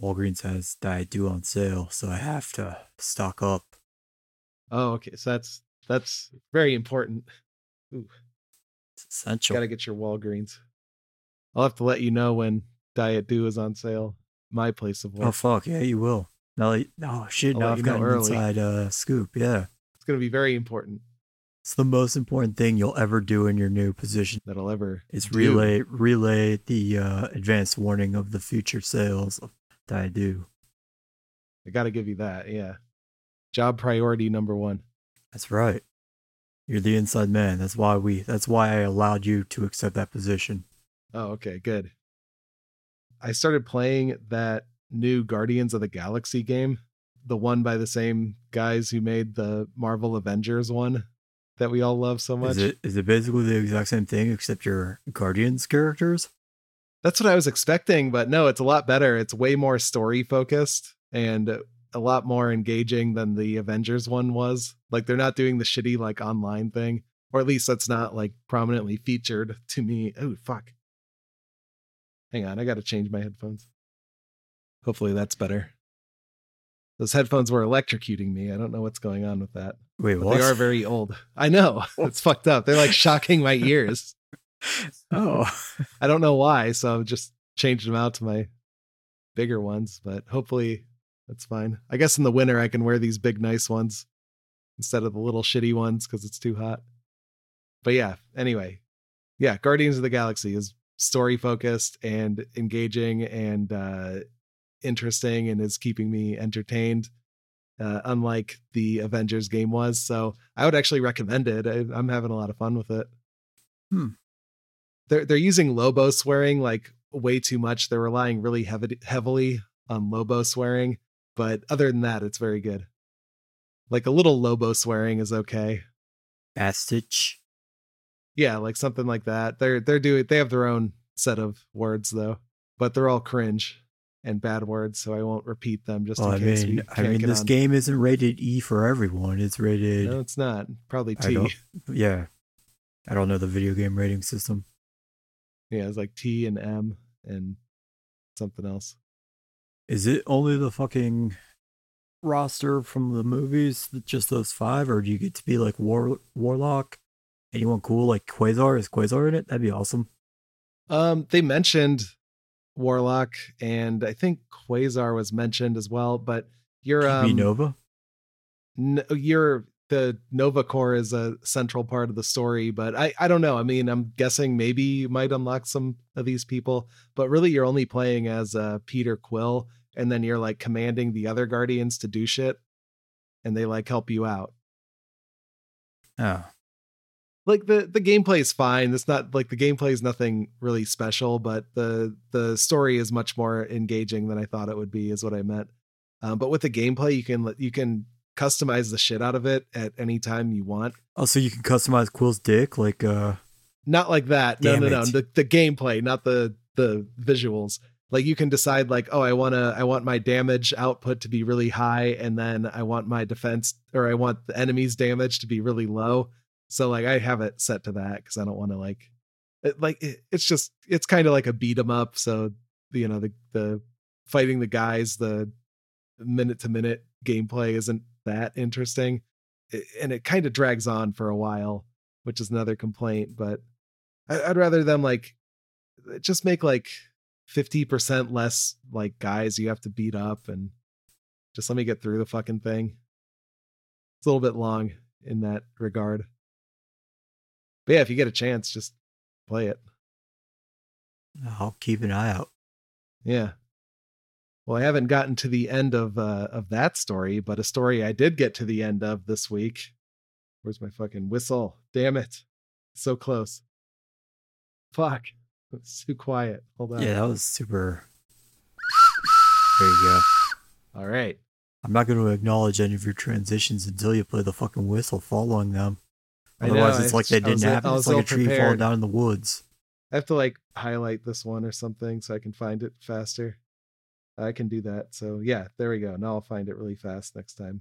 Walgreens has Diet Dew on sale, so I have to stock up. Oh, okay. So that's that's very important. Ooh, It's essential. gotta get your Walgreens. I'll have to let you know when Diet Dew is on sale. My place of work. Oh fuck yeah, you will. Now, that- oh shit! I'll now I've got an inside uh, scoop. Yeah, It's gonna be very important it's the most important thing you'll ever do in your new position. that I'll ever Is do. relay relay the uh, advanced warning of the future sales of Diet Dew. I gotta give you that. Yeah. Job priority number one. That's right. You're the inside man. That's why we. That's why I allowed you to accept that position. Oh, okay, good. I started playing that new Guardians of the Galaxy game, the one by the same guys who made the Marvel Avengers one that we all love so much. Is it is it basically the exact same thing except your Guardians characters? That's what I was expecting, but no, it's a lot better. It's way more story focused and a lot more engaging than the Avengers one was. Like they're not doing the shitty like online thing, or at least that's not like prominently featured to me. Oh fuck. Hang on, I got to change my headphones. Hopefully that's better. Those headphones were electrocuting me. I don't know what's going on with that. Wait, they are very old. I know. It's fucked up. They're like shocking my ears. oh, I don't know why, so I've just changed them out to my bigger ones, but hopefully that's fine. I guess in the winter I can wear these big nice ones instead of the little shitty ones because it's too hot. But yeah, anyway. Yeah, Guardians of the Galaxy is story focused and engaging and uh interesting and is keeping me entertained. Uh, unlike the Avengers game was, so I would actually recommend it. I, I'm having a lot of fun with it they're they're using Lobo swearing like way too much. They're relying really heavy, heavily on Lobo swearing, but other than that, it's very good. Like a little Lobo swearing is okay. Bastich. Yeah, like something like that. They're they're doing they have their own set of words though, but they're all cringe and bad words, so I won't repeat them just Well, in I case mean, I mean, this on. game isn't rated E for everyone. It's rated, No, it's not. Probably I T. don't- yeah. I don't know the video game rating system. Yeah, it's like T and M and something else. Is it only the fucking roster from the movies, just those five, or do you get to be like War Warlock? Anyone cool like Quasar? Is Quasar in it? That'd be awesome. Um, they mentioned Warlock, and I think Quasar was mentioned as well. But you're um, Nova. you're the Nova Corps is a central part of the story, but I I don't know. I mean, I'm guessing maybe you might unlock some of these people, but really you're only playing as uh, Peter Quill, and then you're like commanding the other Guardians to do shit, and they like help you out. Oh, like the the gameplay is fine. It's not like the gameplay is nothing really special, but the the story is much more engaging than I thought it would be. Is what I meant. Um, but with the gameplay, you can let- you can customize the shit out of it at any time you want. oh, so you can customize Quill's dick, like uh, Not like that. No, Damn no, no. it. The the gameplay, not the the visuals. Like you can decide like, oh, I want to I want my damage output to be really high and then I want my defense or I want the enemy's damage to be really low. So like I have it set to that cuz I don't want to like it, like it, it's just it's kind of like a beat 'em up, so you know the the fighting the guys the minute to minute gameplay isn't that interesting. And it kind of drags on for a while, which is another complaint, but I'd rather them like uh, just make like 50% less like guys you have to beat up and just let me get through the fucking thing. It's a little bit long in that regard. But yeah, if you get a chance, just play it. I'll keep an eye out. Yeah. Well, I haven't gotten to the end of uh of that story, but a story I did get to the end of this week. Where's my fucking whistle? Damn it. So close. Fuck. It's too quiet. Hold on. Yeah, that was super. There you go. All right. I'm not going to acknowledge any of your transitions until you play the fucking whistle following them. I know, Otherwise, it's I- like they didn't I happen. It's like a tree falling down in the woods. I have to like highlight this one or something so I can find it faster. I can do that. So yeah, there we go. Now I'll find it really fast next time.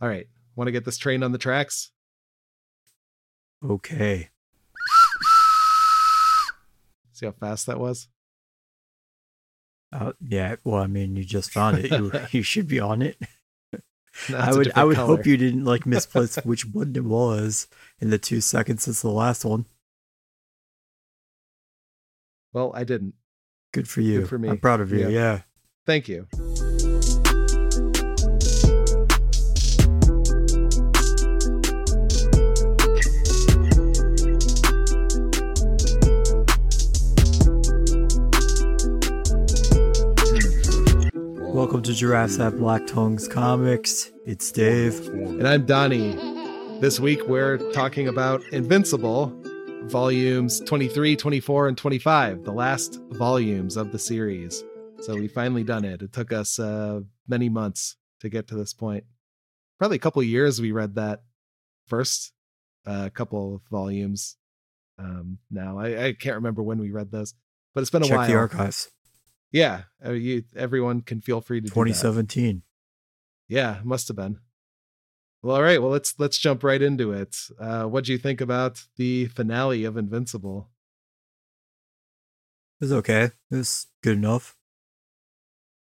All right. Want to get this train on the tracks? Okay. See how fast that was? Uh, yeah, well, I mean, you just found it. You, you should be on it. No, I would, I would color. hope you didn't like misplace which one it was in the two seconds since the last one. Well, I didn't. Good for you. Good for me. I'm proud of you. Yeah. Yeah. Thank you. Welcome to Giraffes at Black Tongues Comics. It's Dave. And I'm Donnie. This week we're talking about Invincible, volumes 23, 24, and 25, the last volumes of the series. So we finally done it. It took us uh, many months to get to this point. Probably a couple of years we read that first uh, couple of volumes. Um, now I, I can't remember when we read those, but it's been a Check while. the archives. Yeah, uh, you, everyone can feel free to do that. 2017. Yeah, must have been. Well, all right. Well, let's let's jump right into it. Uh, what do you think about the finale of Invincible? It was okay. It was good enough.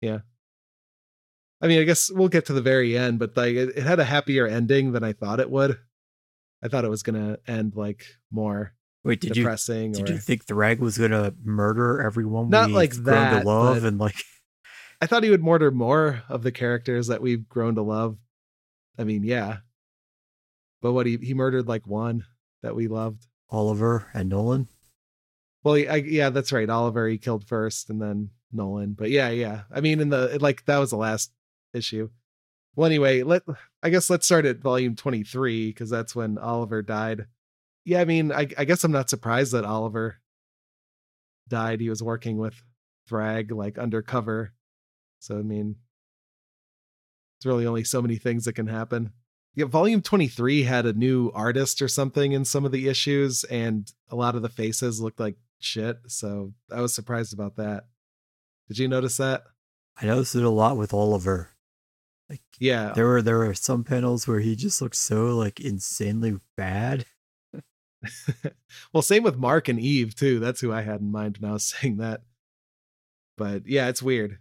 Yeah. I mean, I guess we'll get to the very end, but like it, it had a happier ending than I thought it would. I thought it was gonna end like more Wait, did you depressing. did or you think Thrag was gonna murder everyone Not like that, to love and like I thought he would murder more of the characters that we've grown to love. I mean, yeah, but what he he murdered like one that we loved. Oliver and Nolan? Well, I, yeah, that's right. Oliver he killed first, and then Nolan. But yeah, yeah. I mean, in the like that was the last issue. Well, anyway, let I guess let's start at volume twenty three because that's when Oliver died. Yeah, I mean, I, I guess I'm not surprised that Oliver died. He was working with Thrag like undercover, so I mean, it's really only so many things that can happen. Yeah, volume 23 had a new artist or something in some of the issues, and a lot of the faces looked like shit. So I was surprised about that. Did you notice that? I noticed it a lot with Oliver. Like Yeah. there were there were some panels where he just looked so like insanely bad. well, same with Mark and Eve, too. That's who I had in mind when I was saying that. But yeah, it's weird.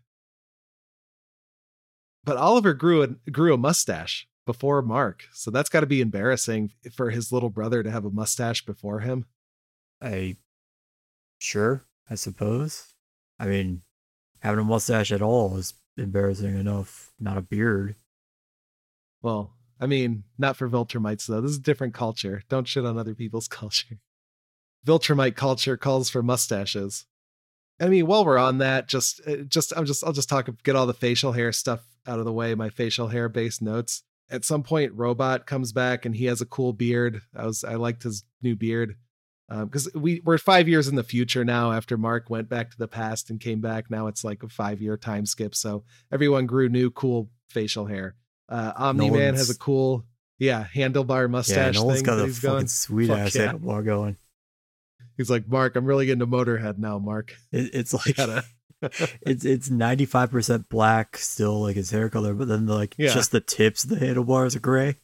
But Oliver grew a grew a mustache before Mark. So that's got to be embarrassing for his little brother to have a mustache before him. I sure, I suppose. I mean, having a mustache at all is embarrassing enough, not a beard. Well, I mean, not for Viltrumites though. This is a different culture. Don't shit on other people's culture. Viltrumite culture calls for mustaches. I mean, while we're on that, just, uh, just, I'm just, I'll just talk, get all the facial hair stuff out of the way. My facial hair based notes. At some point, Robot comes back and he has a cool beard. I was, I liked his new beard because we we're five years in the future now. After Mark went back to the past and came back, now it's like a five year time skip. So everyone grew new cool facial hair. Uh, Omni Man Nolan's- has a cool, yeah, handlebar mustache. Yeah, Nolan's thing got a he's fucking going. sweet Fuck ass yeah. handlebar going. He's like, Mark, I'm really into Motorhead now, Mark. It, it's like it's it's ninety five percent black still, like his hair color, but then the, like Yeah. just the tips of the handlebars are gray.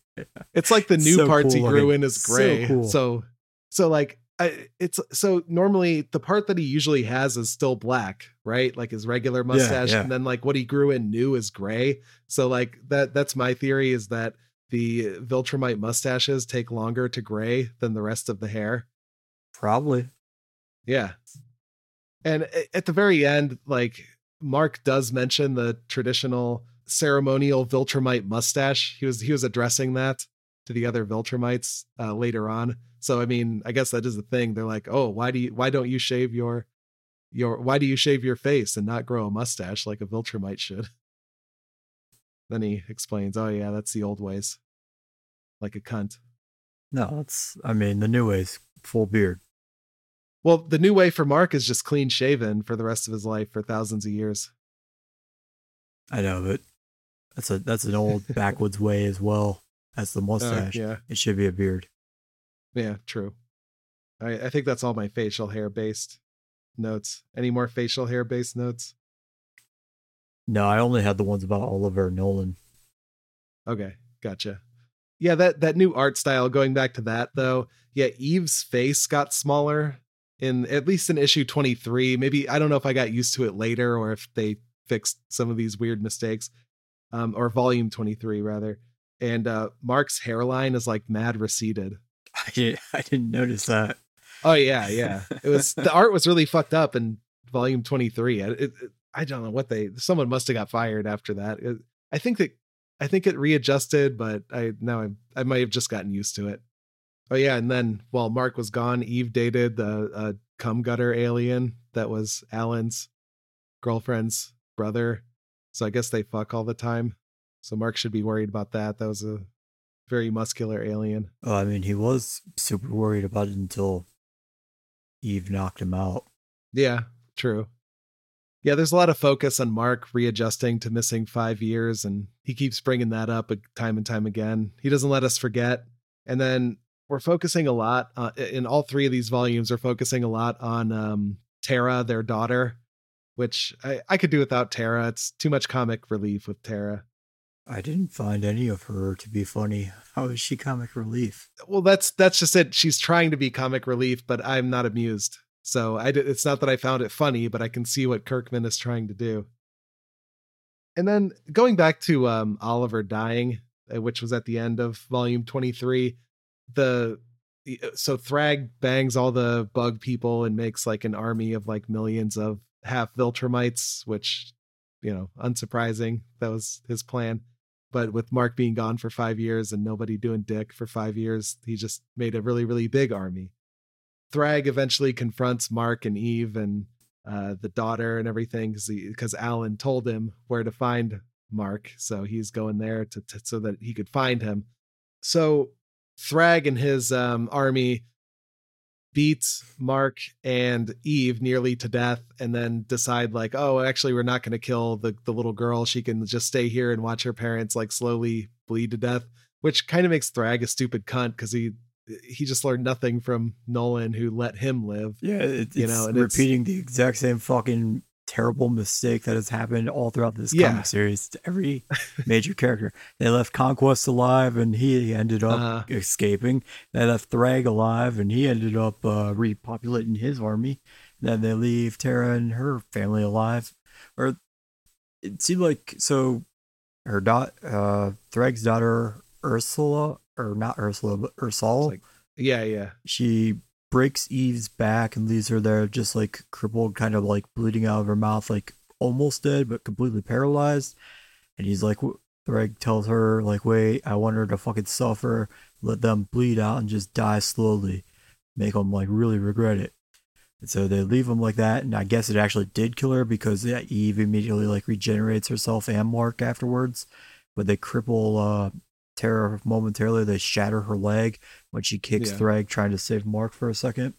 It's like the new So parts he cool grew looking. in is gray. So, cool. so, like, I, it's so normally the part that he usually has is still black, right? Like his regular mustache, yeah. and then like what he grew in new is gray. So, like that that's my theory is that the Viltrumite mustaches take longer to gray than the rest of the hair. Probably. Yeah. And at the very end, like Mark does mention the traditional ceremonial Viltrumite mustache. He was he was addressing that to the other Viltrumites uh, later on. So I mean, I guess that is the thing. They're like, "Oh, why do you why don't you shave your your why do you shave your face and not grow a mustache like a Viltrumite should?" Then he explains, "Oh yeah, that's the old ways." Like a cunt. No, it's I mean the new ways, full beard. Well, the new way for Mark is just clean shaven for the rest of his life for thousands of years. I know, but that's a that's an old backwoods way as well as the Uh, mustache. yeah, It should be a beard. yeah, true. I, I think that's all my facial hair based notes. Any more facial hair based notes? No, I only had the ones about Oliver Nolan. Okay, gotcha. Yeah, that that new art style. Going back to that though, yeah, Eve's face got smaller in at least in issue 23. Maybe I don't know if I got used to it later or if they fixed some of these weird mistakes. Um, or volume 23 rather. And uh Mark's hairline is like mad receded. I didn't, I didn't notice that. Oh yeah, yeah. It was the art was really fucked up in volume 23. It, it, I don't know what they someone must have got fired after that. It, I think that I think it readjusted, but I now I I might have just gotten used to it. Oh yeah, and then while Mark was gone, Eve dated the uh, cum gutter alien that was Alan's girlfriend's brother. So I guess they fuck all the time. So Mark should be worried about that. That was a very muscular alien. Oh, I mean, he was super worried about it until Eve knocked him out. Yeah, true. Yeah, there's a lot of focus on Mark readjusting to missing five years, and he keeps bringing that up time and time again. He doesn't let us forget. And then we're focusing a lot uh, in all three of these volumes. We're focusing a lot on um, Tara, their daughter, which I, I could do without Tara. It's too much comic relief with Tara. I didn't find any of her to be funny. How is she comic relief? Well, that's that's just it. She's trying to be comic relief, but I'm not amused. So I did, it's not that I found it funny, but I can see what Kirkman is trying to do. And then going back to um, Oliver dying, uh, which was at the end of volume 23, the uh, so Thrag bangs all the bug people and makes like an army of like millions of half Viltrumites, which you know, unsurprising. That was his plan. But with Mark being gone for five years and nobody doing dick for five years, he just made a really, really big army. Thrag eventually confronts Mark and Eve and uh, the daughter and everything because Alan told him where to find Mark, so he's going there to, to so that he could find him. So Thrag and his um, army beats Mark and Eve nearly to death and then decide like, oh, actually we're not going to kill the the little girl. She can just stay here and watch her parents like slowly bleed to death, which kind of makes Thrag a stupid cunt cuz he he just learned nothing from Nolan who let him live. Yeah, it, you know, and repeating the exact same fucking terrible mistake that has happened all throughout this yeah. comic series to every major character. They left Conquest alive and he ended up uh, escaping. They left Thrag alive and he ended up uh, repopulating his army. Then they leave Tara and her family alive. Or it seemed like so her dot uh Thrag's daughter Ursula or not Ursula but Ursula. Like, yeah, yeah. She breaks Eve's back and leaves her there just like crippled, kind of like bleeding out of her mouth, like almost dead, but completely paralyzed. And he's like, Greg tells her, like, wait, I want her to fucking suffer, let them bleed out and just die slowly, make them like really regret it. And so they leave him like that, and I guess it actually did kill her because yeah, Eve immediately like regenerates herself and Mark afterwards. But they cripple uh, Tara momentarily. They shatter her leg when she kicks yeah. Thrag trying to save Mark for a second.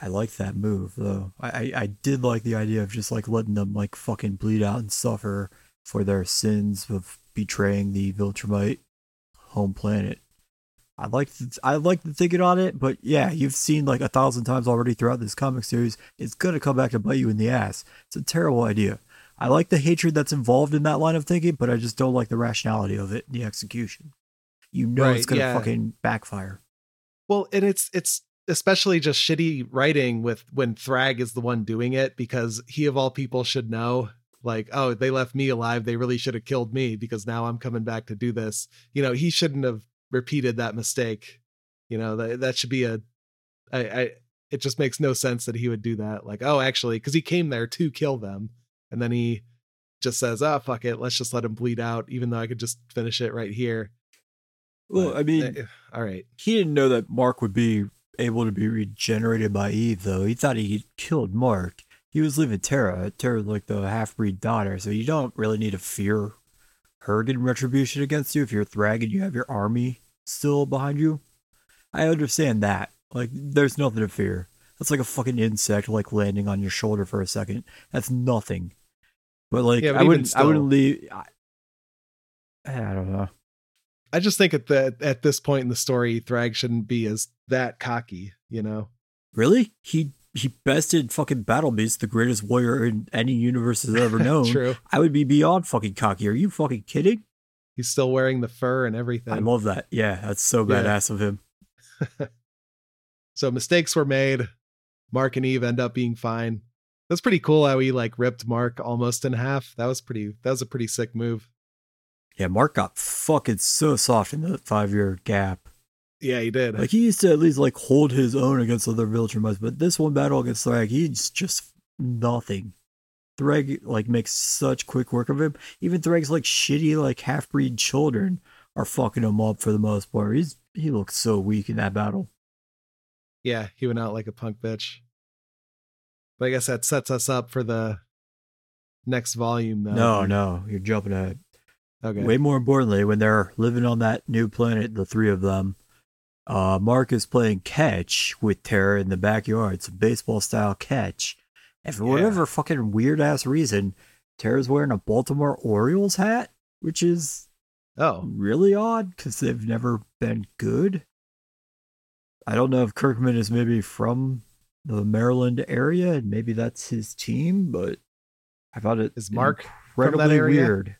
I like that move though. I, I, I did like the idea of just like letting them like fucking bleed out and suffer for their sins of betraying the Viltrumite home planet. I like to, I like to thinking on it, but yeah, you've seen like a thousand times already throughout this comic series. It's gonna come back to bite you in the ass. It's a terrible idea. I like the hatred that's involved in that line of thinking, but I just don't like the rationality of it, the execution. You know right, it's gonna yeah. fucking backfire. Well, and it's it's especially just shitty writing with when Thrag is the one doing it because he of all people should know like oh they left me alive they really should have killed me because now I'm coming back to do this. You know, he shouldn't have repeated that mistake. You know, that that should be a I I it just makes no sense that he would do that. Like, oh, actually, because he came there to kill them and then he just says, "Ah, oh, fuck it, let's just let him bleed out," even though I could just finish it right here. Well, but, I mean, uh, all right. He didn't know that Mark would be able to be regenerated by Eve, though. He thought he killed Mark. He was leaving Tara. Tara's like the half breed daughter, so you don't really need to fear her getting retribution against you if you're Thrag and you have your army still behind you. I understand that. Like, there's nothing to fear. That's like a fucking insect like landing on your shoulder for a second. That's nothing. But like, yeah, but I wouldn't, still, I wouldn't leave. I, eh, I don't know. I just think at the at this point in the story, Thrag shouldn't be as that cocky, you know. Really? He he bested fucking Battle Beast, the greatest warrior in any universe has ever known. True. I would be beyond fucking cocky. Are you fucking kidding? He's still wearing the fur and everything. I love that. Yeah, that's so badass yeah. of him. So mistakes were made. Mark and Eve end up being fine. That's pretty cool how he like ripped Mark almost in half. That was pretty that was a pretty sick move. Yeah, Mark got fucking so soft in the five year gap. Yeah, he did. Like he used to at least like hold his own against other villager Viltrumites, but this one battle against Thrag, he's just nothing. Thrag like makes such quick work of him. Even Thrag's like shitty like half breed children are fucking him up for the most part. He's he looks so weak in that battle. yeah, he went out like a punk bitch. But I guess that sets us up for the next volume though. No, no, you're jumping ahead. Okay. Way more importantly, when they're living on that new planet, the three of them, uh, Mark is playing catch with Tara in the backyard. It's a baseball style catch. And for Yeah. whatever fucking weird ass reason, Tara's wearing a Baltimore Orioles hat, which is Oh. really odd because they've never been good. I don't know if Kirkman is maybe from the Maryland area and maybe that's his team, but I thought it Is Mark incredibly weird.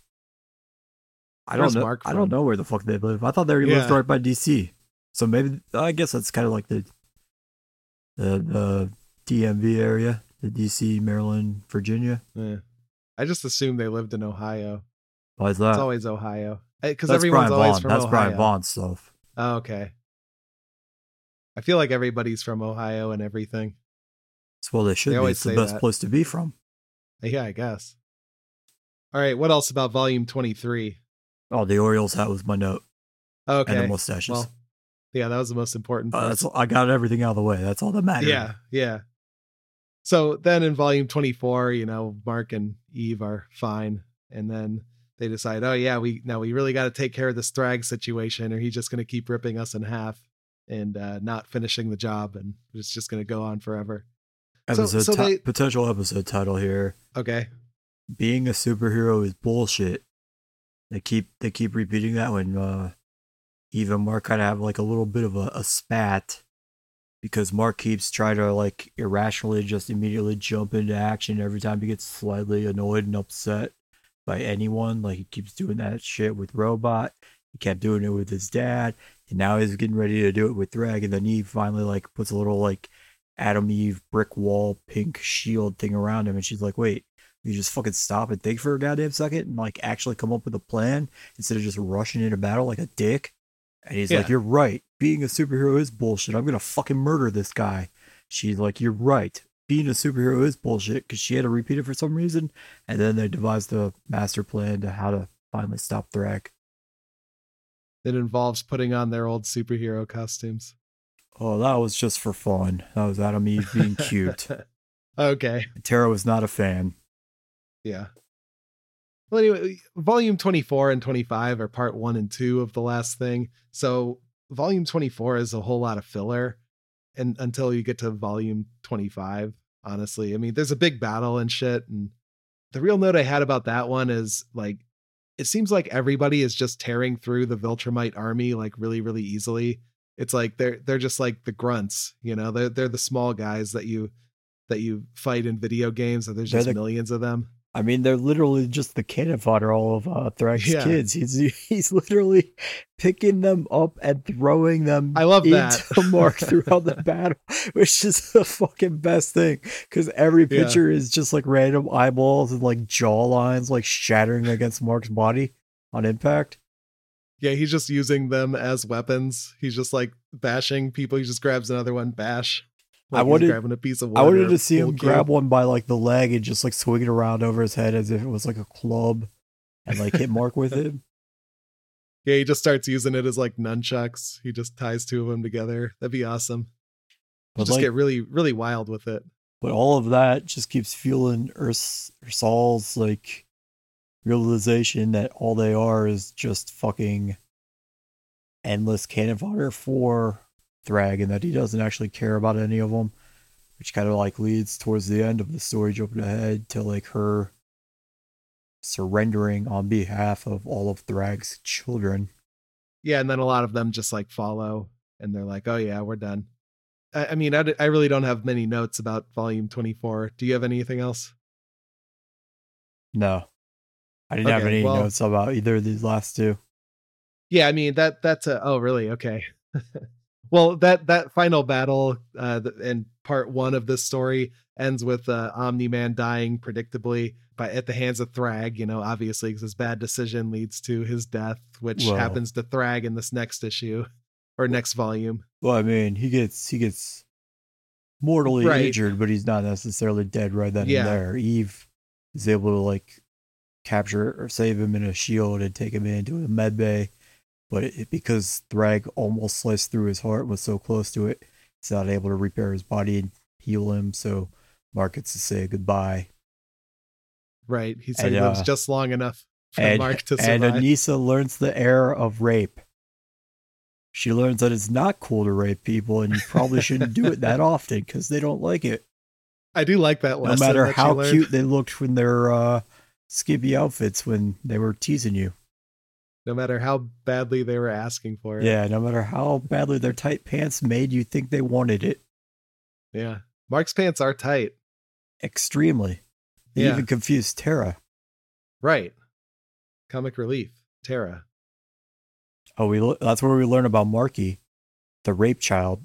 I Where's don't know. Mark I don't know where the fuck they live. I thought they lived Yeah. right by DC. So maybe I guess that's kind of like the the the DMV area, the DC, Maryland, Virginia. Eh. I just assumed they lived in Ohio. Why is that? It's always Ohio. Because everyone's Brian always Vaughan. from That's Ohio. Brian Vaughan stuff. Oh, okay. I feel like everybody's from Ohio and everything. Well they should They be. It's the best that. place to be from. Yeah, I guess. All right, what else about volume 23? Oh, the Orioles hat was my note. Okay. And the mustaches. Well, yeah, that was the most important Uh, part. that's I got everything out of the way. That's all that matters. yeah, yeah. So then in volume 24, you know, Mark and Eve are fine. And then they decide, oh, yeah, we now we really got to take care of this Thrag situation, or he's just going to keep ripping us in half and uh, not finishing the job. And it's just going to go on forever. So- Episode so ti- they- potential episode title here. Okay. being a superhero is bullshit. They keep they keep repeating that when uh Eve and Mark kind of have like a little bit of a, a spat because Mark keeps trying to like irrationally just immediately jump into action every time he gets slightly annoyed and upset by anyone. Like he keeps doing that shit with Robot. He kept doing it with his dad, and now he's getting ready to do it with Thrag. And then Eve finally like puts a little like Atom Eve brick wall pink shield thing around him, and she's like, "Wait, you just fucking stop and think for a goddamn second and like actually come up with a plan instead of just rushing into battle like a dick. And he's like, You're right. Being a superhero is bullshit. I'm gonna fucking murder this guy. She's like, You're right. Being a superhero is bullshit because she had to repeat it for some reason. And then they devised the master plan to how to finally stop Thrag. It involves putting on their old superhero costumes. Oh, that was just for fun. That was Atom Eve being cute. okay. Tara was not a fan. Yeah. Well, anyway, volume 24 and 25 are part one and two of the last thing. So, volume 24 is a whole lot of filler and until you get to volume 25, honestly. I mean, there's a big battle and shit. And the real note I had about that one is like, it seems like everybody is just tearing through the Viltrumite army like really, really easily. It's like they're they're just like the grunts, you know. They're they're the small guys that you that you fight in video games, and there's They're just the- millions of them. I mean, they're literally just the cannon fodder all of uh, Thrag's Yeah. kids. He's he's literally picking them up and throwing them. I love into that. Mark throughout the battle, which is the fucking best thing because every Yeah. picture is just like random eyeballs and like jaw lines like shattering against Mark's body on impact. Yeah, he's just using them as weapons. He's just like bashing people. He just grabs another one, bash. I Like he's wanted- grabbing a piece of wood. I wanted to see him pool grab one by like the leg and just like swing it around over his head as if it was like a club and like hit Mark with it. Yeah, he just starts using it as like nunchucks. He just ties two of them together. That'd be awesome. But just like, get really, really wild with it. But all of that just keeps fueling Urs- Ursal's like realization that all they are is just fucking endless cannon fodder for Thrag and that he doesn't actually care about any of them, which kind of like leads towards the end of the story, jumping ahead to like her surrendering on behalf of all of Thrag's children. Yeah, and then a lot of them just like follow, and they're like, "Oh yeah, we're done." I, I mean, I, d- I really don't have many notes about Volume Twenty Four. Do you have anything else? No, I didn't have any well- notes about either of these last two. Yeah, I mean that that's a oh really okay. well, that that final battle uh, and part one of this story ends with uh, Omni Man dying predictably by at the hands of Thrag. You know, obviously, because his bad decision leads to his death, which Well- happens to Thrag in this next issue or next volume. Well, I mean, he gets he gets mortally Right. injured, but he's not necessarily dead right then Yeah. and there. Eve is able to like capture or save him in a shield and take him into a med bay, but it, because Thrag almost sliced through his heart, was so close to it, he's not able to repair his body and heal him. So Mark gets to say goodbye. Right. He said And, he lives uh, just long enough for and, Mark to survive. and. Anissa learns the error of rape. She learns that it's not cool to rape people, and you probably shouldn't do it that often because they don't like it. I do like that No matter that how cute they looked in their uh, skimpy outfits when they were teasing you. No matter how badly they were asking for it. Yeah, no matter how badly their tight pants made you think they wanted it. Yeah. Mark's pants are tight. Extremely. They Yeah. even confused Tara. Right. Comic relief. Tara. Oh, we that's where we learn about Marky, the rape child.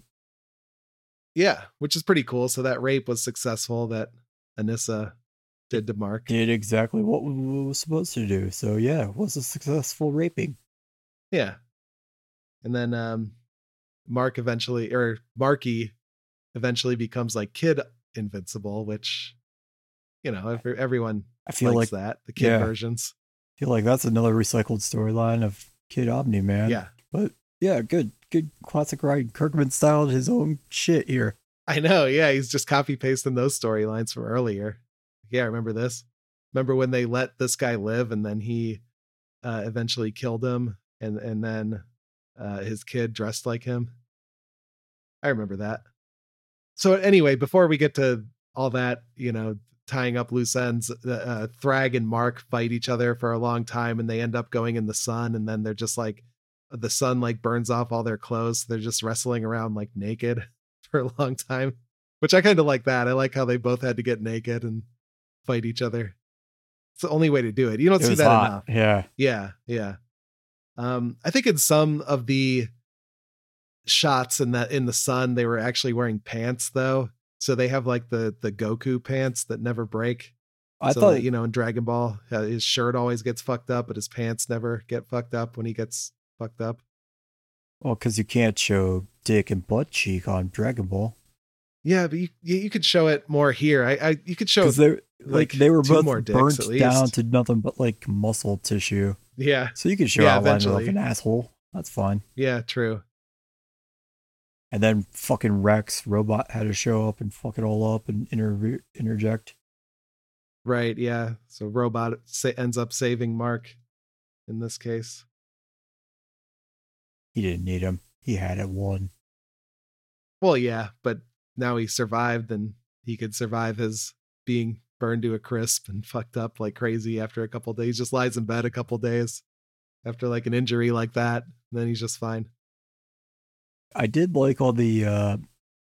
Yeah, which is pretty cool. So that rape was successful that Anissa did to Mark. Did exactly what we we was supposed to do. So yeah, it was a successful raping. Yeah. And then um Mark eventually or Marky eventually becomes like kid invincible, which you know, every, everyone I feel like that. The kid yeah. versions. feel like that's another recycled storyline of Kid Omni Man. Yeah. but yeah, good, good classic writing. Kirkman styled his own shit here. I know. Yeah, he's just copy pasting those storylines from earlier. Yeah, I remember this. Remember when they let this guy live and then he uh, eventually killed him, and and then uh, his kid dressed like him. I remember that. So anyway, before we get to all that, you know, tying up loose ends, uh, Thrag and Mark fight each other for a long time, and they end up going in the sun, and then they're just like the sun like burns off all their clothes. They're just wrestling around like naked for a long time, which I kind of like that. I like how they both had to get naked and fight each other. It's the only way to do it. You don't It see that hot. enough. Yeah, Yeah, yeah. Um, I think in some of the shots in that in the sun, they were actually wearing pants though. So they have like the the Goku pants that never break. I so thought that, you know in Dragon Ball, uh, his shirt always gets fucked up, but his pants never get fucked up when he gets fucked up. well because you can't show dick and butt cheek on Dragon Ball Yeah, but you you, you could show it more here. I, I you could show they like like, they were both more burnt down to nothing but like muscle tissue. yeah So you can show Yeah, outline of an asshole. That's fine. yeah true And then fucking Rex robot had to show up and fuck it all up and inter- interject. right yeah. So robot sa- ends up saving Mark in this case. He didn't need him. He had it won. Well, yeah, but now he survived and he could survive his being burned to a crisp and fucked up like crazy after a couple days. Just lies in bed a couple days after like an injury like that. Then he's just fine. I did like all the uh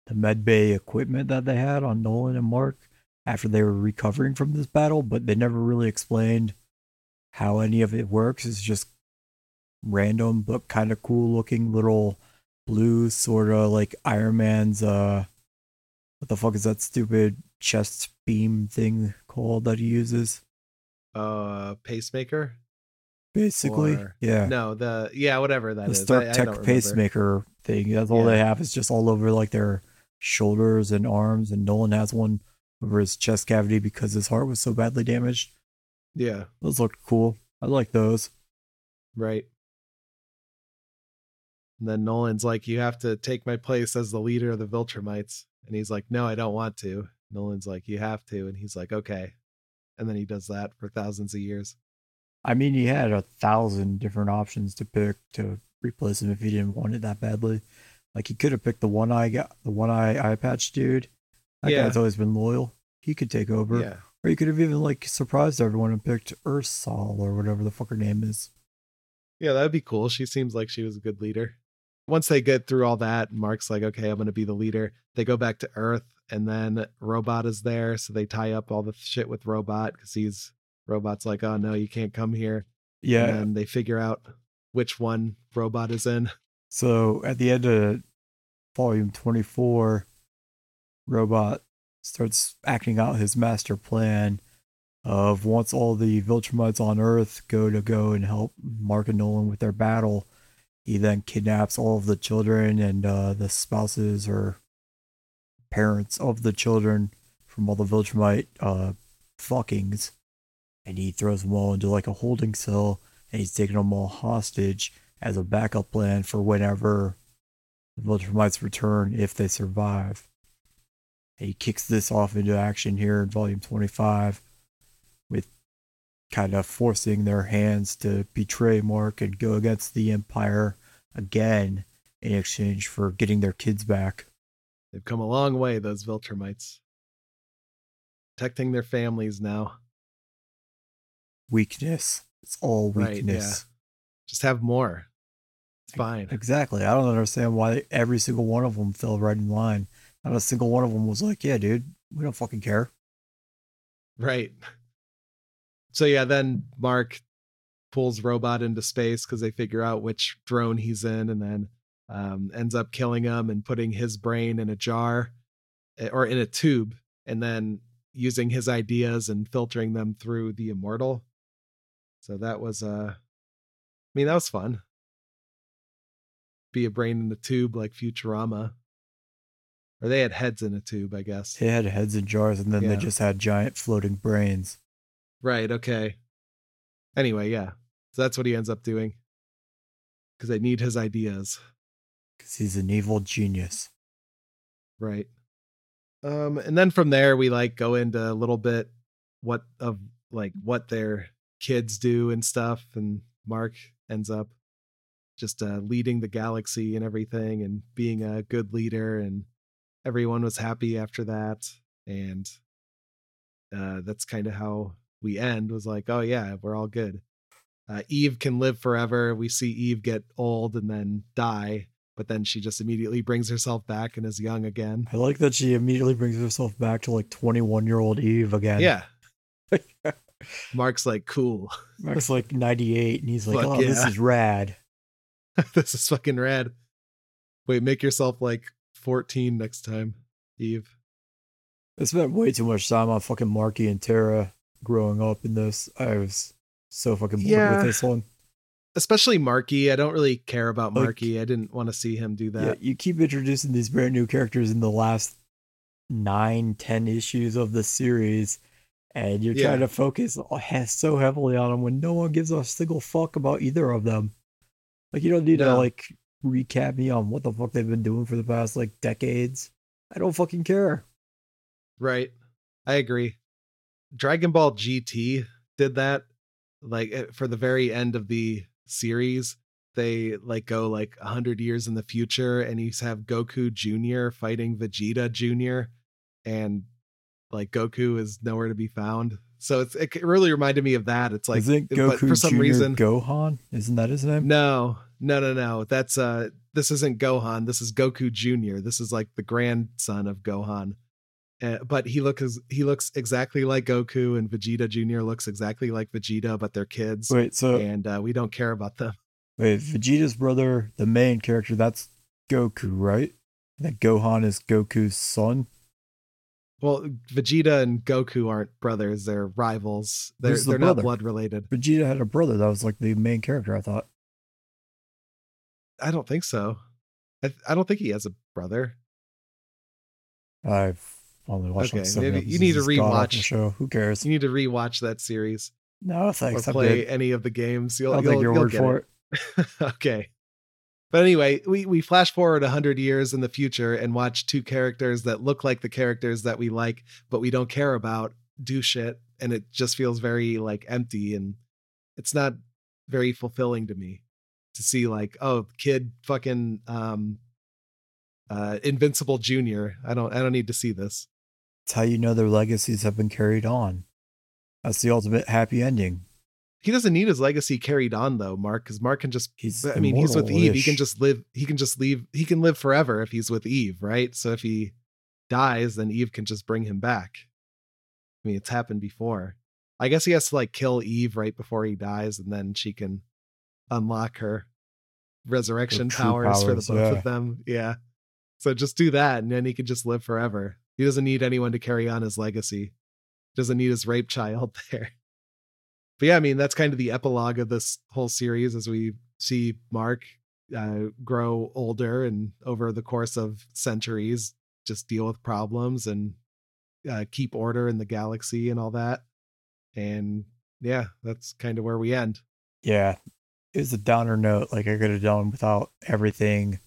the med bay equipment that they had on Nolan and Mark after they were recovering from this battle, but they never really explained how any of it works. It's just random but kind of cool looking little blue sort of like Iron Man's uh what the fuck is that stupid chest beam thing called that he uses? Uh, pacemaker? Basically. Or- yeah. No, the yeah, whatever that the is. Stark I- I Tech remember. pacemaker thing. That's all they have. Is just all over like their shoulders and arms. And Nolan has one over his chest cavity because his heart was so badly damaged. Yeah, Those look cool. I like those. right. And then Nolan's like, "You have to take my place as the leader of the Viltrumites," and he's like, "No, I don't want to." Nolan's like, "You have to," and he's like, "Okay," and then he does that for thousands of years. I mean, he had a thousand different options to pick to replace him if he didn't want it that badly. Like he could have picked the one eye guy, the one eye eye patch dude. That Yeah. guy's always been loyal. He could take over. Yeah, Or you could have even like surprised everyone and picked Ursal or whatever the fuck her name is. yeah, that'd be cool. She seems like she was a good leader. Once they get through all that, Mark's like, "Okay, I'm going to be the leader." They go back to Earth, and then Robot is there, so they tie up all the shit with Robot because he's Robot's like, "Oh no, you can't come here." Yeah. and they figure out which one robot is in. So at the end of volume 24, Robot starts acting out his master plan of once all the Viltrumites on Earth go to go and help Mark and Nolan with their battle, he then kidnaps all of the children and uh, the spouses or parents of the children from all the Viltrumite uh, fuckings, and he throws them all into like a holding cell, and he's taking them all hostage as a backup plan for whenever the Viltrumites return if they survive. And he kicks this off into action here in volume 25 with kind of forcing their hands to betray Mark and go against the Empire again in exchange for getting their kids back. They've come a long way, those Viltrumites. Protecting their families now. Weakness. It's all weakness. Just have more. It's fine. Exactly. I don't understand why every single one of them fell right in line. Not a single one of them was like, yeah, dude, we don't fucking care. Right. So yeah, then Mark pulls Robot into space because they figure out which drone he's in, and then um, ends up killing him and putting his brain in a jar eh, or in a tube, and then using his ideas and filtering them through the immortal. So that was uh I mean, that was fun. Be a brain in a tube like Futurama. Or they had heads in a tube, I guess. They had heads in jars and then Yeah. they just had giant floating brains. Right, okay. Anyway, yeah. So that's what he ends up doing. Because they need his ideas. Because he's an evil genius. Right. Um, and then from there we like go into a little bit what of like what their kids do and stuff, and Mark ends up just uh leading the galaxy and everything and being a good leader and everyone was happy after that. And uh that's kind of how we end was like, oh yeah, we're all good. Uh, Eve can live forever. We see Eve get old and then die, but then she just immediately brings herself back and is young again. I like that she immediately brings herself back to like 21 year old Eve again. Yeah. Mark's like, cool. Mark's like 98 and he's like, Fuck oh, this is rad. this is fucking rad. Wait, make yourself like 14 next time, Eve. I spent way too much time on fucking Marky and Tara growing up in this. I was so fucking bored Yeah. with this one. Especially Marky. I don't really care about Like- Marky. I didn't want to see him do Yeah, that. you keep introducing these brand new characters in the last nine, ten issues of the series, and you're Yeah. trying to focus so heavily on them when no one gives a single fuck about either of them. Like you don't need to like recap me on what the fuck they've been doing for the past like decades. I don't fucking care. Right. I agree. Dragon Ball GT did that. Like eh, for the very end of the series, they like go like a hundred years in the future, and you have Goku Junior fighting Vegeta Junior, and like Goku is nowhere to be found. So it's it really reminded me of that. It's like Isn't but Goku for some Junior reason Gohan? Isn't that his name? no, no, no, no. That's uh this isn't Gohan. This is Goku Jr. This is like the grandson of Gohan. Uh, but he looks he looks exactly like Goku and Vegeta Jr. looks exactly like Vegeta, but they're kids. Wait, so and uh, we don't care about them. wait, Vegeta's brother, the main character, that's Goku, right? That Gohan is Goku's son. Well, Vegeta and Goku aren't brothers; they're rivals. They're Who's the they're not blood related. Vegeta had a brother that was like the main character. I thought. I don't think so. I, I don't think he has a brother. I've only watched like Okay, seven maybe you need to this god-awful show. Who cares? You need to rewatch that series No, or thanks. I'm play any of the games. You'll, I'll you'll, take your you'll word get for it. it. okay. But anyway, we, we flash forward 100 years in the future and watch two characters that look like the characters that we like, but we don't care about do shit. And it just feels very like empty and it's not very fulfilling to me to see like, oh, kid fucking um uh Invincible Junior. I don't I don't need to see this. It's how you know their legacies have been carried on. That's the ultimate happy ending. He doesn't need his legacy carried on though, Mark, because Mark can just He's. I mean, he's with Eve. He can just live. He can just leave. He can live forever if he's with Eve, right? So if he dies, then Eve can just bring him back. I mean, it's happened before. I guess he has to like kill Eve right before he dies, and then she can unlock her resurrection true powers, for the both yeah. of them. Yeah. So just do that, and then he can just live forever. He doesn't need anyone to carry on his legacy. He Doesn't need his rape child there. But yeah, I mean that's kind of the epilogue of this whole series as we see Mark uh, grow older and over the course of centuries just deal with problems and uh, keep order in the galaxy and all that. And yeah, that's kind of where we end. Yeah, it was a downer note. Like I could have done without everything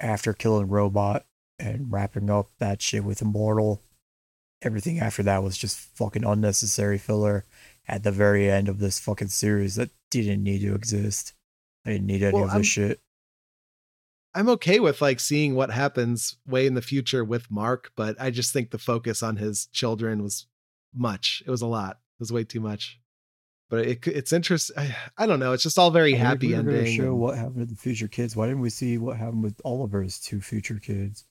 after killing Robot and wrapping up that shit with Immortal. Everything after that was just fucking unnecessary filler at the very end of this fucking series that didn't need to exist. I didn't need any Well, of I'm- this shit. I'm okay with like seeing what happens way in the future with Mark, but I just think the focus on his children was much. It was a lot. It was way too much. But it, it's interesting. I, I don't know. It's just all very I happy we ending. Show what happened to the future kids. Why didn't we see what happened with Oliver's two future kids,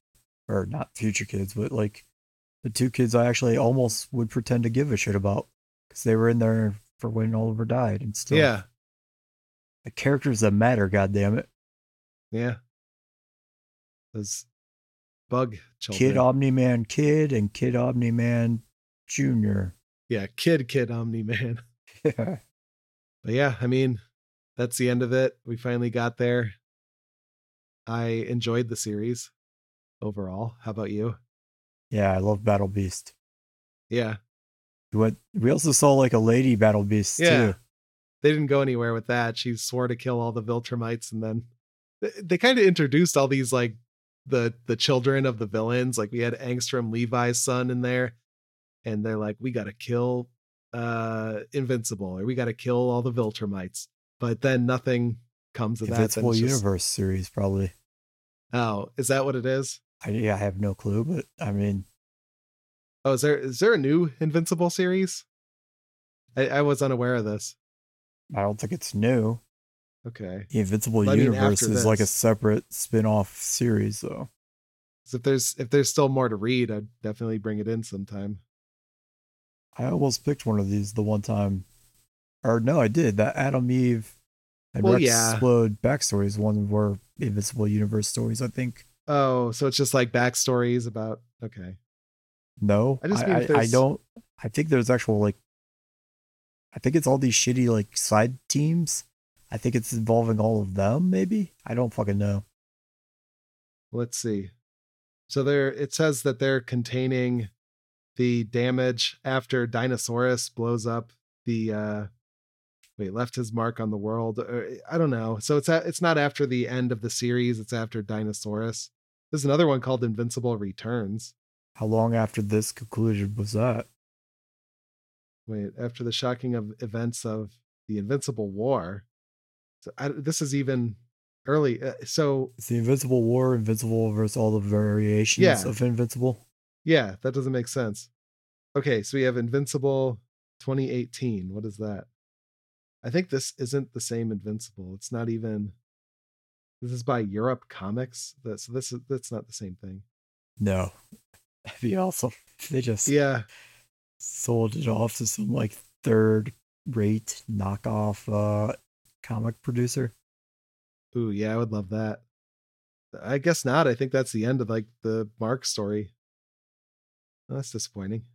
or not future kids, but like the two kids I actually almost would pretend to give a shit about because they were in there for when Oliver died and still. yeah, the characters that matter. God damn it, yeah. Those bug children. Kid Omni Man Kid and Kid Omni Man Junior. yeah, kid, kid, Omni Man. yeah, But yeah, I mean, that's the end of it. We finally got there. I enjoyed the series overall. How about you? Yeah, I love Battle Beast. Yeah, What. We also saw like a lady Battle Beast Yeah. too. they didn't go anywhere with that. She swore to kill all the Viltrumites, and then they, they kind of introduced all these like the the children of the villains. Like we had Angstrom Levy's son in there, and they're like, we got to kill uh Invincible, or we got to kill all the Viltrumites. But then nothing comes of that. Invincible just- Universe series probably. oh, is that what it is? I yeah, I have no clue, but I mean, Oh, is there is there a new Invincible series? I, I was unaware of this. I don't think it's new. Okay. The Invincible I mean, Universe is like a separate spin-off series, though. 'Cause if there's if there's still more to read, I'd definitely bring it in sometime. I almost picked one of these the one time, or no, I did. That Atom Eve and Well, Rex yeah. Splode backstory is one were Invincible Universe stories. I think. Oh, so it's just like backstories about okay. No, I just I, mean I, I don't. I think there's actual like. I think it's all these shitty like side teams. I think it's involving all of them. Maybe I don't fucking know. Let's see. So there it says that they're containing the damage after Dinosaurus blows up the uh wait, left his mark on the world. I don't know. So it's a, it's not after the end of the series, it's after Dinosaurus. There's another one called Invincible Returns. How long after this conclusion was that? Wait, after the shocking of events of the Invincible War. So I, this is even early. Uh, so It's the Invincible War, Invincible versus all the variations Yeah. of Invincible. Yeah, that doesn't make sense. Okay, so we have Invincible 2018. What is that? I think this isn't the same Invincible. It's not even. This is by Europe Comics. That so this is that's not the same thing. No, that'd be awesome. They just Yeah, sold it off to some like third rate knockoff uh comic producer. ooh, yeah, I would love that. I guess not. I think that's the end of like the Mark story. That's disappointing.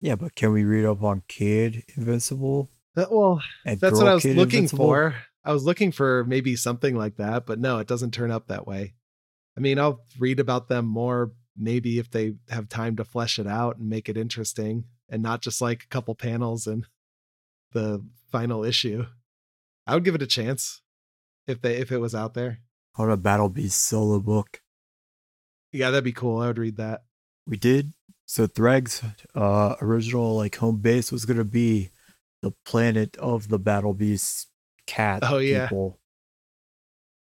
Yeah, but can we read up on Kid Invincible Uh, well, that's Girl what I was Kid looking Invincible? for. I was looking for maybe something like that, but no, it doesn't turn up that way. I mean, I'll read about them more maybe if they have time to flesh it out and make it interesting and not just like a couple panels in the final issue. I would give it a chance if they if it was out there. On a Battle Beast solo book. Yeah, that'd be cool. I would read that. We did. So Thragg's uh original like home base was gonna be the planet of the Battle Beast cat Oh, yeah. people.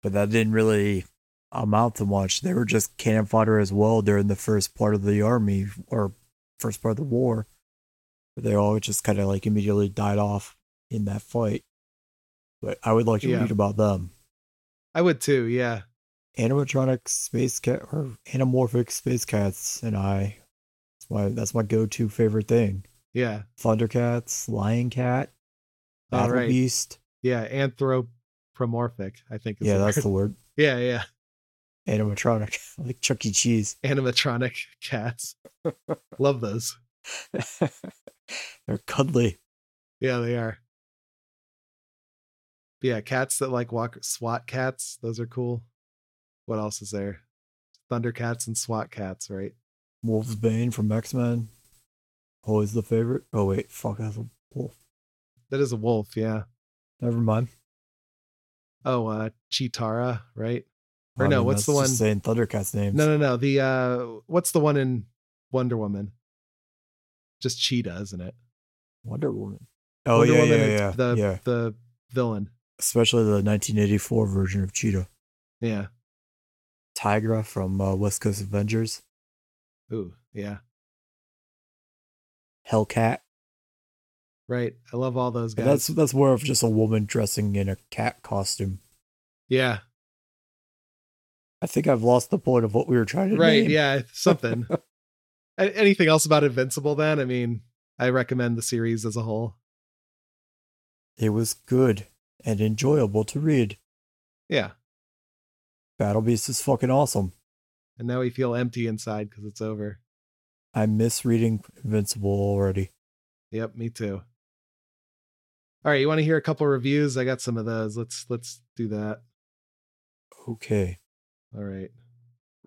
But that didn't really amount to much. They were just cannon fodder as well during the first part of the army or first part of the war. But they all just kind of like immediately died off in that fight. But I would like to Yeah. read about them. I would too, yeah. Animatronic space cat or anamorphic space cats and I. That's my that's my go-to favorite thing. Yeah. Thundercats, Lion Cat, Battle right. Beast. Yeah. Anthropomorphic, I think is Yeah, the that's word. the word. Yeah, yeah. Animatronic, like Chuck E. Cheese. Animatronic cats. Love those. They're cuddly. Yeah, they are. But yeah, cats that like walk SWAT cats. Those are cool. What else is there? Thundercats and SWAT cats, right? Wolfsbane from X Men. Always the favorite. Oh wait, fuck, that's a wolf. That is a wolf, yeah. Never mind. Oh, uh Cheetara, right? Or I no, mean, what's the one? Saying Thundercats names. No, no, no. The uh what's the one in Wonder Woman? Just Cheetah, isn't it? Wonder Woman. Oh Wonder yeah, Woman yeah, yeah, The yeah. the villain. Especially the 1984 version of Cheetah. Yeah. Tigra from uh, West Coast Avengers. Ooh, yeah. Hellcat. Right. I love all those guys. That's that's more of just a woman dressing in a cat costume. yeah. I think I've lost the point of what we were trying to Right. name. Yeah. Something. Anything else about Invincible then? I mean, I recommend the series as a whole. It was good and enjoyable to read. Yeah. Battle Beast is fucking awesome. And now we feel empty inside because it's over. I miss reading Invincible already. Yep, me too. All right, you want to hear a couple reviews? I got some of those. Let's let's do that. Okay. All right.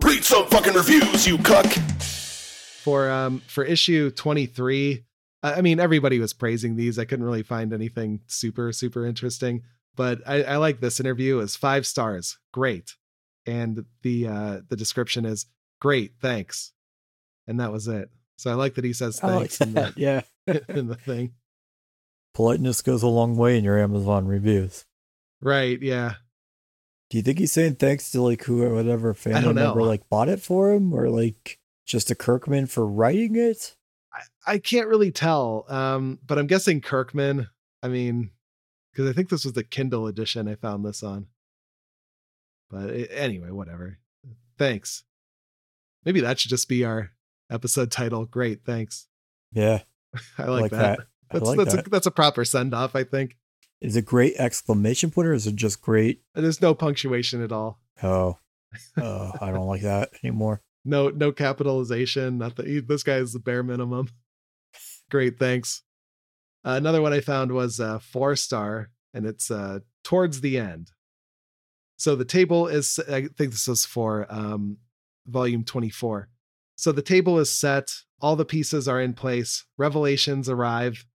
Read some fucking reviews, you cuck. For um for issue 23, I I mean everybody was praising these. I couldn't really find anything super super interesting, but I, I like this interview as five stars. Great. And the uh the description is great, thanks. And that was it. So I like that he says I like thanks in, that. Yeah. in the thing. Politeness goes a long way in your Amazon reviews. Right, yeah. Do you think he's saying thanks to like who or whatever family member like bought it for him or like just a Kirkman for writing it? I, I can't really tell. Um, but I'm guessing Kirkman. I mean, because I think this was the Kindle edition I found this on. But it, anyway, whatever. Thanks. Maybe that should just be our episode title. Great, thanks. Yeah. I like, that. I That's like that's that. a that's a proper send off. I think. Is it great exclamation point or is it just great? There's no punctuation at all. Oh, oh I don't like that anymore. No no capitalization. Nothing. this guy is the bare minimum. Great, thanks. Uh, another one I found was uh, four star, and it's uh, towards the end. So the table is, I think this is for um, volume 24. So the table is set, all the pieces are in place, revelations arrive,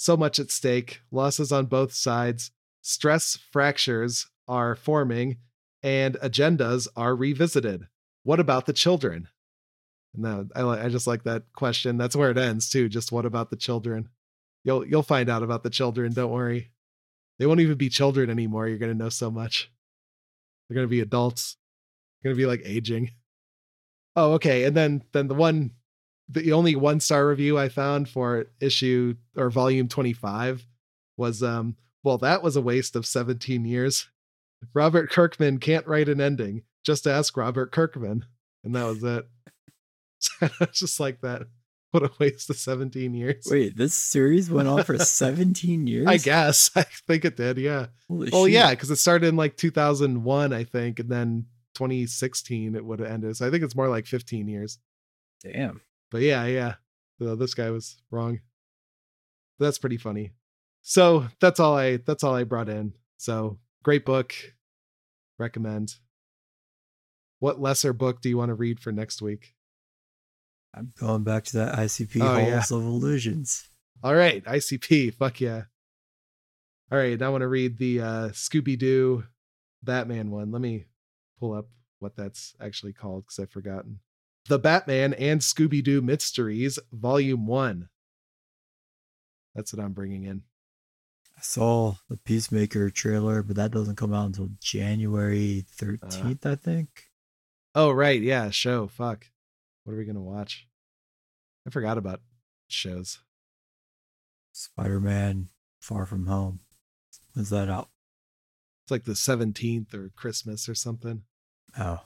so much at stake, losses on both sides, stress fractures are forming, and agendas are revisited. What about the children? No, I I just like that question. That's where it ends too. Just what about the children? You'll you'll find out about the children. Don't worry. They won't even be children anymore. You're gonna know so much. They're gonna be adults. They're gonna be like aging. Oh, okay. And then then the one the only one star review I found for issue or volume 25 was um well that was a waste of 17 years. Robert Kirkman can't write an ending. Just ask Robert Kirkman. And that was it. just like that. What a waste of 17 years. Wait, this series went on for 17 years? I guess. I think it did, yeah. Holy Well, shit. yeah, because it started in like 2001, I think, and then 2016 it would have ended. So I think it's more like 15 years. Damn. But yeah, yeah. So this guy was wrong. That's pretty funny. So that's all I that's all I brought in. So great book. Recommend. What lesser book do you want to read for next week? I'm going back to that ICP Oh, yeah. of Illusions. All right, ICP. Fuck yeah. All right, now I want to read the uh Scooby Doo Batman one. Let me pull up what that's actually called because I've forgotten. The Batman and Scooby Doo Mysteries, Volume 1. That's what I'm bringing in. I saw the Peacemaker trailer, but that doesn't come out until January Uh. 13th, I think. Oh, right. Yeah, show. Fuck. What are we going to watch? I forgot about shows. Spider Man Far From Home. When's that out? It's like the 17th or Christmas or something. Oh,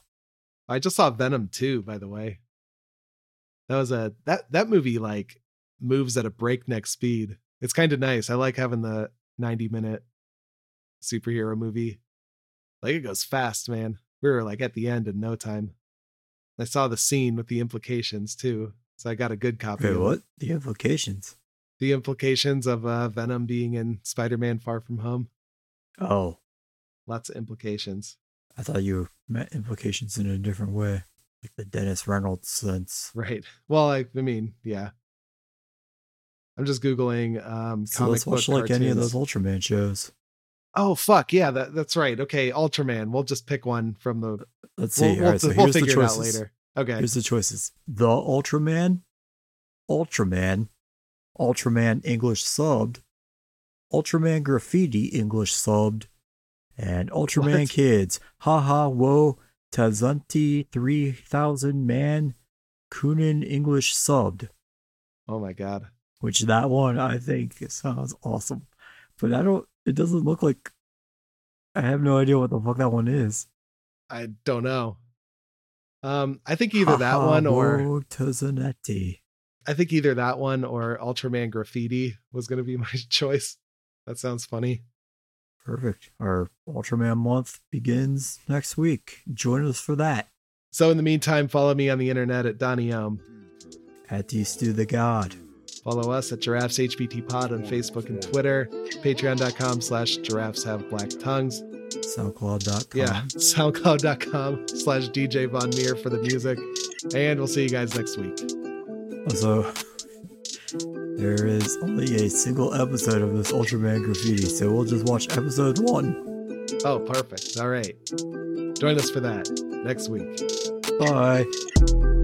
I just saw Venom 2, by the way. That was a that that movie like moves at a breakneck speed. It's kind of nice. I like having the 90 minute superhero movie. Like it goes fast, man. We were like at the end in no time. I saw the scene with the implications too, so I got a good copy. Wait, of what? It. The implications? The implications of uh, Venom being in Spider-Man: Far From Home. Oh, Lots of implications. I thought you meant implications in a different way, like the Dennis Reynolds sense. Right. Well, I, I mean, yeah. I'm just googling um So comic let's watch like any of cartoons. those Ultraman shows. Oh fuck yeah, that, that's right. Okay, Ultraman. We'll just pick one from the. Let's We'll, see. we'll, All right, so we'll here's the figure it out later. Okay. Here's the choices: the Ultraman, Ultraman, Ultraman English subbed, Ultraman Graffiti English subbed, and Ultraman What? Kids. Haha, whoa, Tazunti three thousand man, Kunin English subbed. Oh my god. Which that one I think sounds awesome, but I don't. It doesn't look like. I have no idea what the fuck that one is. I don't know. Um, I think either that Haha, one or whoa, Tazanetti. I think either that one or Ultraman Graffiti was going to be my choice. That sounds funny. Perfect. Our Ultraman month begins next week. Join us for that. So in the meantime, follow me on the internet at Donny Ohm. At to the God. Follow us at Giraffes HBT Pod on Facebook and Twitter. Patreon.com slash giraffes have black tongues. SoundCloud.com. Yeah. SoundCloud.com slash DJ Von Meer for the music. And we'll see you guys next week. Also, there is only a single episode of this Ultraman graffiti, so we'll just watch episode one. Oh, perfect. All right. Join us for that next week. Bye.